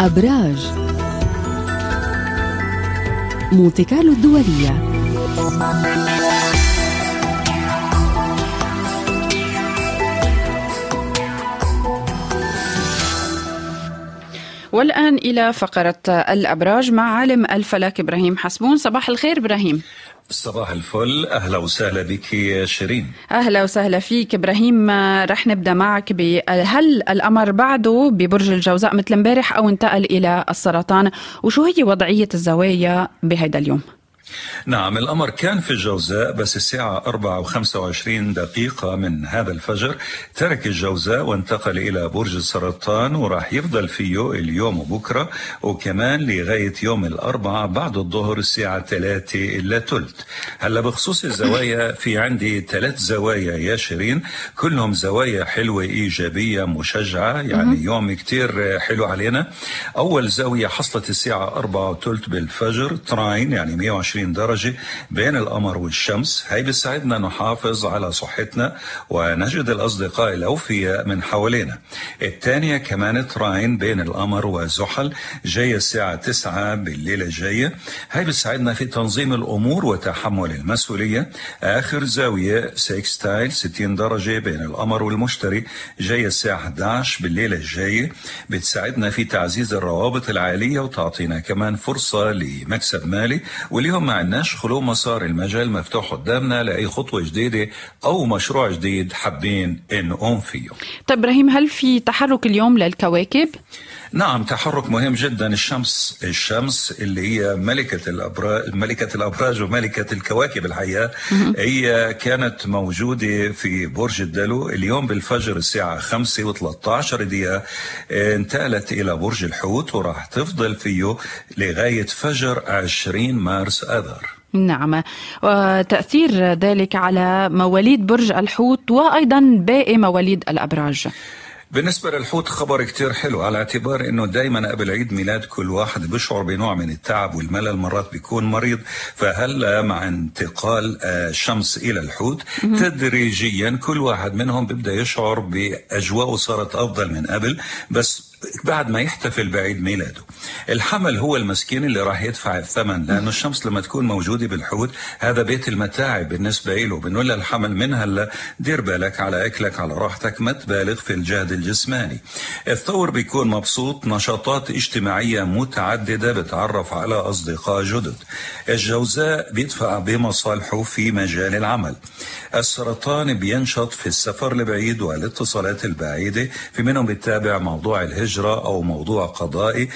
أبراج. مونتي كارلو الدولية. والآن إلى فقرة الأبراج مع عالم الفلك إبراهيم حسبون. صباح الخير إبراهيم. صباح الفل. أهلا وسهلا بك يا شيرين. أهلا وسهلا فيك إبراهيم. رح نبدأ معك هل القمر بعده ببرج الجوزاء مثل امبارح أو انتقل إلى السرطان؟ وشو هي وضعية الزوايا بهذا اليوم؟ نعم الأمر كان في الجوزاء بس الساعة 4 و25 دقيقة من هذا الفجر ترك الجوزاء وانتقل إلى برج السرطان وراح يفضل فيه اليوم وبكرة وكمان لغاية يوم الأربعاء بعد الظهر الساعة 3 إلا ثلث هلا بخصوص الزوايا في عندي ثلاث زوايا يا شيرين كلهم زوايا حلوة إيجابية مشجعة يعني يوم كتير حلو علينا. أول زاوية حصلت الساعة 4 وثلث بالفجر تراين يعني 120 درجة بين القمر والشمس. هي بتساعدنا نحافظ على صحتنا ونجد الأصدقاء الأوفياء من حوالينا. الثانية كمان تراين بين القمر وزحل جاية الساعة 9 بالليلة الجاية هي بتساعدنا في تنظيم الأمور وتحمل المسؤولية. آخر زاوية سيكستايل 60 درجة بين القمر والمشتري. جاية الساعة 11 بالليلة الجاية بتساعدنا في تعزيز الروابط العائلية وتعطينا كمان فرصة لمكسب مالي. واليوم ما عندناش خلو مسار المجال مفتوح قدامنا لأي خطوة جديدة أو مشروع جديد حابين نقوم فيه طيب إبراهيم هل في تحرك اليوم للكواكب؟ نعم تحرك مهم جدا. الشمس الشمس اللي هي ملكة الأبراج ملكة الأبراج وملكة الكواكب الحقيقة هي كانت موجودة في برج الدلو. اليوم بالفجر الساعة 5 و13 دقيقة انتقلت إلى برج الحوت وراح تفضل فيه لغاية فجر 20 مارس أذر نعم. وتأثير ذلك على مواليد برج الحوت وأيضا باقي مواليد الأبراج. بالنسبة للحوت خبر كتير حلو على اعتبار إنه دايما قبل عيد ميلاد كل واحد بيشعر بنوع من التعب والملل. مرات بيكون مريض فهلا مع انتقال الشمس إلى الحوت؟ تدريجيا كل واحد منهم بيبدأ يشعر بأجواءه صارت أفضل من قبل بس بعد ما يحتفل بعيد ميلاده. الحمل هو المسكين اللي راح يدفع الثمن لأنه الشمس لما تكون موجودة بالحوت هذا بيت المتاعب بالنسبة له بنقول الحمل من هلا دير بالك على أكلك على راحتك ما تبالغ في الجهد الجسماني. الثور بيكون مبسوط نشاطات اجتماعية متعددة بتعرف على أصدقاء جدد. الجوزاء بيدفع بمصالحه في مجال العمل. السرطان بينشط في السفر لبعيد والاتصالات البعيدة في منهم بيتابع موضوع الهجرة أو موضوع قضائي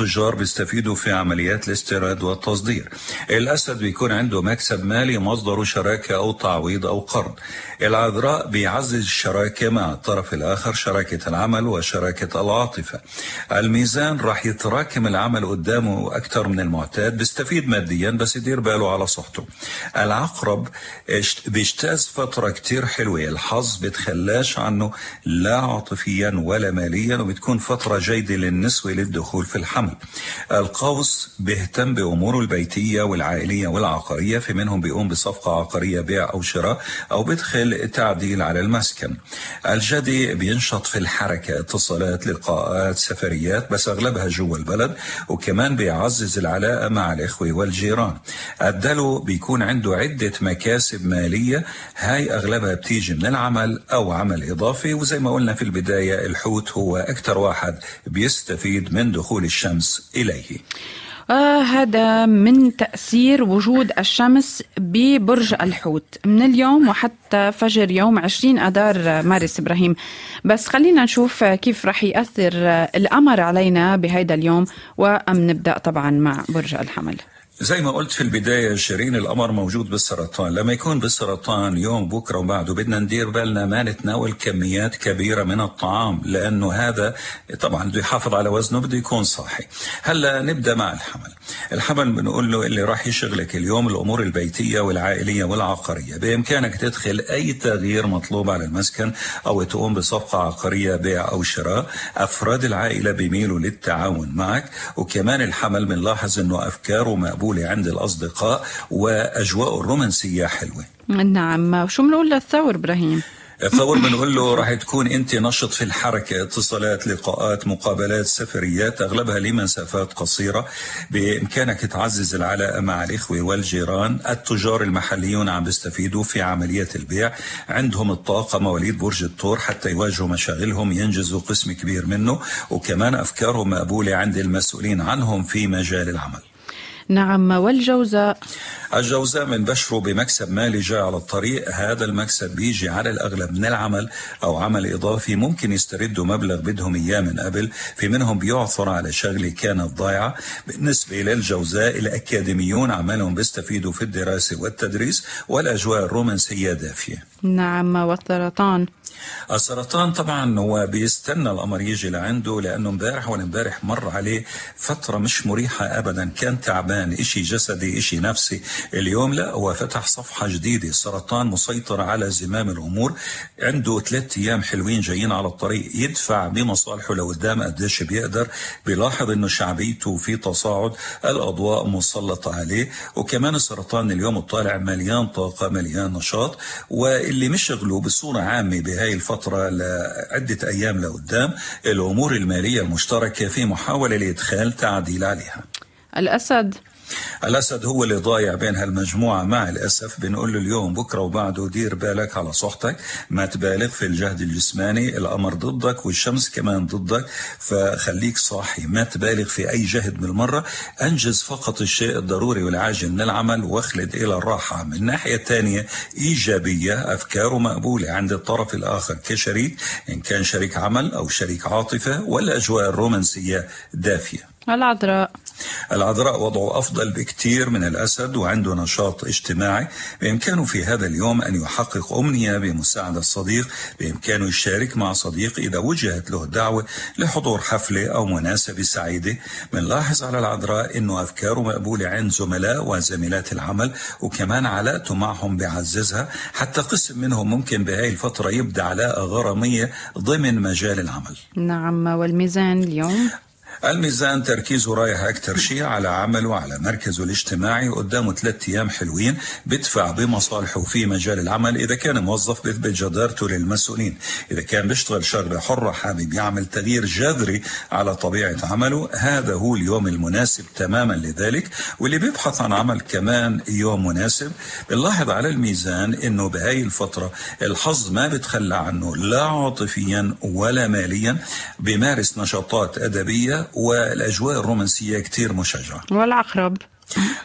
والتجار بيستفيدوا في عمليات الاستيراد والتصدير. الأسد بيكون عنده مكسب مالي مصدره شراكة أو تعويض أو قرض. العذراء بيعزز الشراكة مع الطرف الآخر شراكة العمل وشراكة العاطفة. الميزان راح يتراكم العمل قدامه أكثر من المعتاد بيستفيد ماديا بس يدير باله على صحته. العقرب بيجتاز فترة كتير حلوة. الحظ بتخلاش عنه لا عاطفيا ولا ماليا وبتكون فترة جيدة للنسوة للدخول في الحمل. القوس بيهتم بأموره البيتية والعائلية والعقارية في منهم بيقوم بصفقة عقارية بيع أو شراء أو بدخل تعديل على المسكن. الجدي بينشط في الحركة اتصالات لقاءات سفريات بس أغلبها جوا البلد وكمان بيعزز العلاقة مع الإخوة والجيران. الدلو بيكون عنده عدة مكاسب مالية هاي أغلبها بتيجي من العمل أو عمل إضافي وزي ما قلنا في البداية الحوت هو أكثر واحد بيستفيد من دخول الشمس. إليه. آه هذا من تأثير وجود الشمس ببرج الحوت. من اليوم وحتى فجر يوم 20 أدار مارس إبراهيم. بس خلينا نشوف كيف رح يأثر القمر علينا بهذا اليوم وأم نبدأ طبعا مع برج الحمل. زي ما قلت في البداية شيرين القمر موجود بالسرطان. لما يكون بالسرطان يوم بكرة وبعده بدنا ندير بالنا ما نتناول كميات كبيرة من الطعام لأنه هذا طبعا بده يحافظ على وزنه بده يكون صاحي هلأ نبدأ مع الحمل. الحمل بنقول له اللي راح يشغلك اليوم الأمور البيتية والعائلية والعقارية. بإمكانك تدخل أي تغيير مطلوب على المسكن أو تقوم بصفقة عقارية بيع أو شراء أفراد العائلة بيميلوا للتعاون معك. وكمان الحمل بنلاحظ أنه أفكاره مقبولة مقبولة عند الأصدقاء وأجواء الرومانسية حلوة. نعم. شو بنقول للثور إبراهيم؟ تصور بنقول له راح تكون أنت نشط في الحركة اتصالات لقاءات مقابلات سفريات أغلبها لمسافات قصيرة. بإمكانك تعزز العلاقة مع الإخوة والجيران. التجار المحليون عم بيستفيدوا في عملية البيع. عندهم الطاقة مواليد برج الثور حتى يواجهوا مشاغلهم. ينجزوا قسم كبير منه. وكمان أفكارهم مقبولة عند المسؤولين عنهم في مجال العمل. نعم والجوزاء. الجوزاء بنبشروا بمكسب مالي جاي على الطريق. هذا المكسب بيجي على الأغلب من العمل أو عمل إضافي. ممكن يستردوا مبلغ بدهم إياه من قبل. في منهم بيعثر على شغلة كانت ضايعة بالنسبة للجوزاء الأكاديميون عملهم بيستفيدوا في الدراسة والتدريس والأجواء الرومانسية دافية نعم والسرطان السرطان؟ طبعا هو بيستنى الأمر يجي لعنده لأنه امبارح ولا امبارح مر عليه فترة مش مريحة ابدا. كان تعبان إشي جسدي إشي نفسي. اليوم لا هو فتح صفحة جديدة السرطان مسيطر على زمام الأمور عنده ثلاث أيام حلوين جايين على الطريق يدفع بمصالحه لقدام قديش بيقدر بيلاحظ إنه شعبيته في تصاعد الأضواء مسلطة عليه وكمان السرطان اليوم الطالع مليان طاقة مليان نشاط واللي مشغله بصورة عامة بهاي الفترة لعدة أيام لقدام الأمور المالية المشتركة في محاولة لإدخال تعديل عليها. الأسد. الأسد هو اللي ضايع بين هالمجموعة. مع الأسف بنقول له اليوم بكرة وبعده دير بالك على صحتك. ما تبالغ في الجهد الجسماني. القمر ضدك والشمس كمان ضدك فخليك صاحي. ما تبالغ في أي جهد بالمرة أنجز فقط الشيء الضروري والعاجل من العمل واخلد إلى الراحة. من الناحية الثانية إيجابية أفكاره مقبولة عند الطرف الآخر كشريك إن كان شريك عمل أو شريك عاطفة والأجواء الرومانسية دافية. العذراء. العذراء وضعه أفضل بكثير من الأسد وعنده نشاط اجتماعي بإمكانه في هذا اليوم أن يحقق أمنية بمساعدة الصديق بإمكانه يشارك مع صديق إذا وجهت له دعوة لحضور حفلة أو مناسبة سعيدة. بنلاحظ على العذراء أنه أفكاره مقبولة عند زملاء وزميلات العمل وكمان علاقته معهم بيعززها حتى قسم منهم ممكن بهاي الفترة يبدأ علاقة غرامية ضمن مجال العمل. نعم والميزان اليوم؟ الميزان تركيزه رايح أكثر شيء على عمله وعلى مركزه الاجتماعي قدامه ثلاث أيام حلوين بدفع بمصالحه في مجال العمل إذا كان موظف بيثبت جدارته للمسؤولين. إذا كان بيشتغل شغلة حرة حابب يعمل تغيير جذري على طبيعة عمله هذا هو اليوم المناسب تماما لذلك واللي بيبحث عن عمل كمان يوم مناسب. بنلاحظ على الميزان إنه بهاي الفترة الحظ ما بتخلى عنه لا عاطفيا ولا ماليا بيمارس نشاطات أدبية والأجواء الرومانسية كتير مشجعة. والعقرب.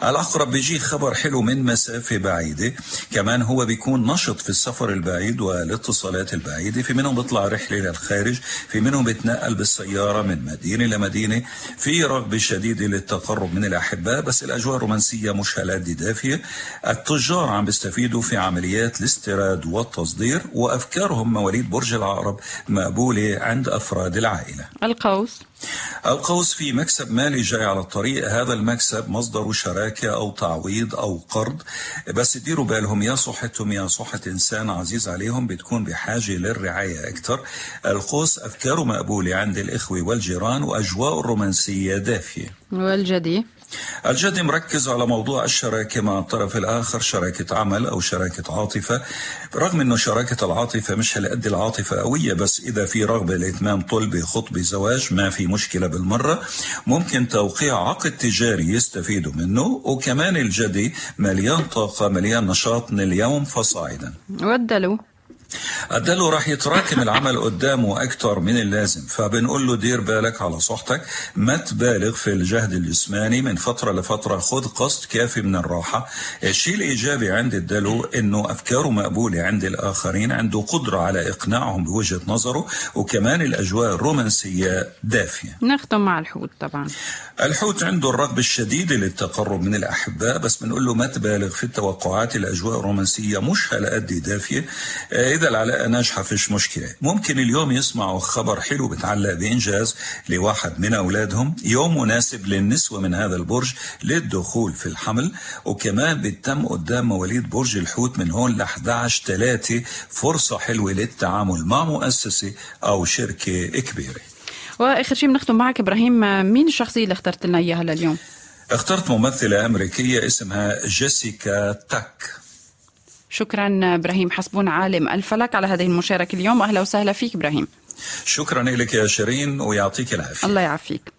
العقرب بيجي خبر حلو من مسافة بعيدة. كمان هو بيكون نشط في السفر البعيد والاتصالات البعيدة. في منهم بيطلع رحلة للخارج في منهم بيتنقل بالسيارة من مدينة لمدينة. في رغبة شديدة للتقرب من الأحباء بس الأجواء الرومانسية مش هالقد دافية. التجار عم بيستفيدوا في عمليات الاستيراد والتصدير وأفكارهم مواليد برج العقرب مقبولة عند أفراد العائلة. القوس. القوس في مكسب مالي جاي على الطريق. هذا المكسب مصدره شراكة أو تعويض أو قرض. بس ديروا بالهم يا صحتهم يا صحة إنسان عزيز عليهم بتكون بحاجة للرعاية أكثر القوس أفكاره مقبولة عند الإخوة والجيران وأجواء رومانسية دافية. والجدي؟ الجدي مركز على موضوع الشراكة مع الطرف الآخر شراكة عمل أو شراكة عاطفة. رغم أنه شراكة العاطفة مش هالقد العاطفة قوية بس إذا في رغبة لإتمام طلبة خطبة زواج ما في مشكلة بالمرة. ممكن توقيع عقد تجاري يستفيدوا منه. وكمان الجدي مليان طاقة مليان نشاط من اليوم فصاعدا. والدلو الدلو راح يتراكم العمل قدامه أكثر من اللازم فبنقول له دير بالك على صحتك ما تبالغ في الجهد الجسماني من فترة لفترة خذ قسط كافي من الراحة. الشيء الإيجابي عند الدلو إنه أفكاره مقبولة عند الآخرين عنده قدرة على إقناعهم بوجهة نظره وكمان الأجواء الرومانسية دافية. نختم مع الحوت طبعا. الحوت عنده الرغبة الشديدة للتقرب من الأحباء بس بنقول له ما تبالغ في التوقعات الأجواء الرومانسية مش هالقد دافية. إذا العلاقة ناجحة فيش مشكلة. ممكن اليوم يسمعوا خبر حلو بتعلق بإنجاز لواحد من أولادهم يوم مناسب للنسوة من هذا البرج للدخول في الحمل وكمان بتم قدام مواليد برج الحوت من هون ل 11 3 فرصة حلوة للتعامل مع مؤسسة أو شركة كبيرة. وآخر شيء بنختم معك إبراهيم مين الشخصية اللي اخترت لنا إياها لليوم؟ اخترت ممثلة أمريكية اسمها جيسيكا تاك. شكرا إبراهيم حسبون عالم الفلك على هذه المشاركة اليوم. أهلا وسهلا فيك إبراهيم. شكرا لك يا شيرين ويعطيك العافية. الله يعافيك.